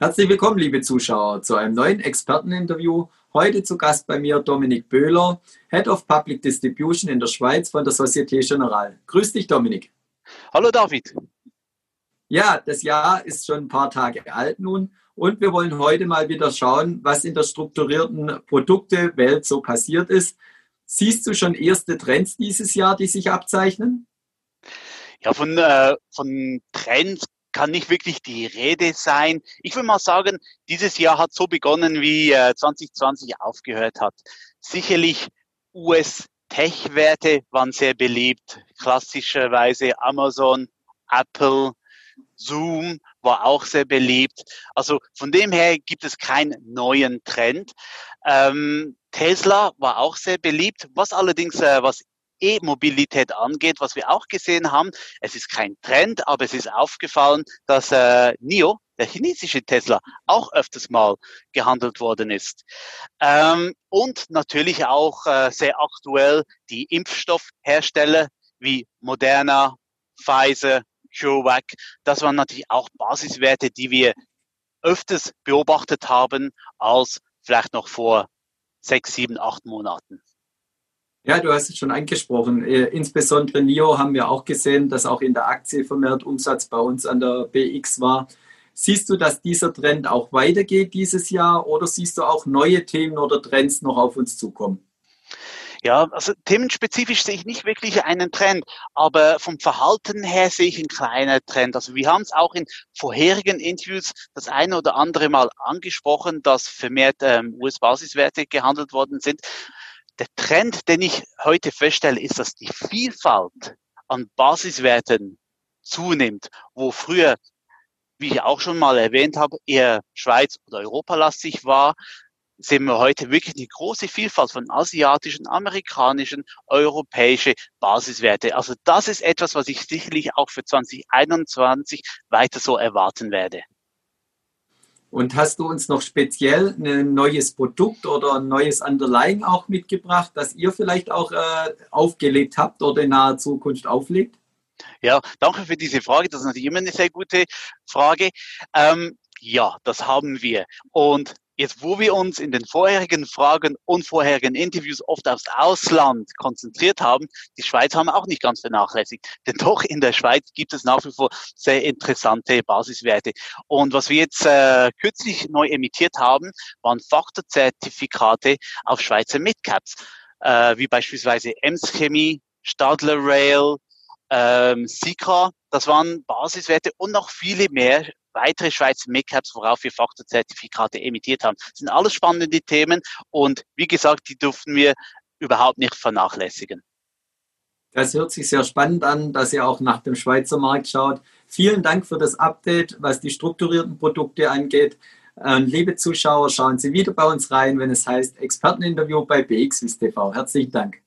Herzlich willkommen, liebe Zuschauer, zu einem neuen Experteninterview. Heute zu Gast bei mir Dominik Böhler, Head of Public Distribution in der Schweiz von der Société Générale. Grüß dich, Dominik. Hallo, David. Ja, das Jahr ist schon ein paar Tage alt nun und wir wollen heute mal wieder schauen, was in der strukturierten Produktewelt so passiert ist. Siehst du schon erste Trends dieses Jahr, die sich abzeichnen? Ja, von, äh, von Trends kann nicht wirklich die Rede sein. Ich will mal sagen, dieses Jahr hat so begonnen, wie äh, 2020 aufgehört hat. Sicherlich US-Tech-Werte waren sehr beliebt. Klassischerweise Amazon, Apple, Zoom war auch sehr beliebt. Also von dem her gibt es keinen neuen Trend. Ähm, Tesla war auch sehr beliebt. Was allerdings, äh, was E-Mobilität angeht, was wir auch gesehen haben. Es ist kein Trend, aber es ist aufgefallen, dass äh, NIO, der chinesische Tesla, auch öfters mal gehandelt worden ist. Ähm, und natürlich auch äh, sehr aktuell die Impfstoffhersteller wie Moderna, Pfizer, CureVac. Das waren natürlich auch Basiswerte, die wir öfters beobachtet haben als vielleicht noch vor sechs, sieben, acht Monaten. Ja, du hast es schon angesprochen. Äh, insbesondere NIO haben wir auch gesehen, dass auch in der Aktie vermehrt Umsatz bei uns an der BX war. Siehst du, dass dieser Trend auch weitergeht dieses Jahr oder siehst du auch neue Themen oder Trends noch auf uns zukommen? Ja, also themenspezifisch sehe ich nicht wirklich einen Trend, aber vom Verhalten her sehe ich einen kleinen Trend. Also wir haben es auch in vorherigen Interviews das eine oder andere Mal angesprochen, dass vermehrt ähm, US-Basiswerte gehandelt worden sind der Trend, den ich heute feststelle, ist, dass die Vielfalt an Basiswerten zunimmt, wo früher, wie ich auch schon mal erwähnt habe, eher Schweiz- oder Europalastig war, sehen wir heute wirklich eine große Vielfalt von asiatischen, amerikanischen, europäische Basiswerte. Also das ist etwas, was ich sicherlich auch für 2021 weiter so erwarten werde. Und hast du uns noch speziell ein neues Produkt oder ein neues Underlying auch mitgebracht, das ihr vielleicht auch äh, aufgelegt habt oder in naher Zukunft auflegt? Ja, danke für diese Frage. Das ist natürlich immer eine sehr gute Frage. Ähm, ja, das haben wir. Und Jetzt, wo wir uns in den vorherigen Fragen und vorherigen Interviews oft aufs Ausland konzentriert haben, die Schweiz haben wir auch nicht ganz vernachlässigt. Denn doch in der Schweiz gibt es nach wie vor sehr interessante Basiswerte. Und was wir jetzt äh, kürzlich neu emittiert haben, waren Faktorzertifikate auf Schweizer Midcaps, äh, wie beispielsweise Ems Chemie, Stadler Rail, ähm, Sika. Das waren Basiswerte und noch viele mehr weitere Schweizer Midcaps, worauf wir Faktorzertifikate emittiert haben. Das sind alles spannende Themen und wie gesagt, die dürfen wir überhaupt nicht vernachlässigen. Das hört sich sehr spannend an, dass ihr auch nach dem Schweizer Markt schaut. Vielen Dank für das Update, was die strukturierten Produkte angeht. Liebe Zuschauer, schauen Sie wieder bei uns rein, wenn es heißt Experteninterview bei BXWIS TV. Herzlichen Dank.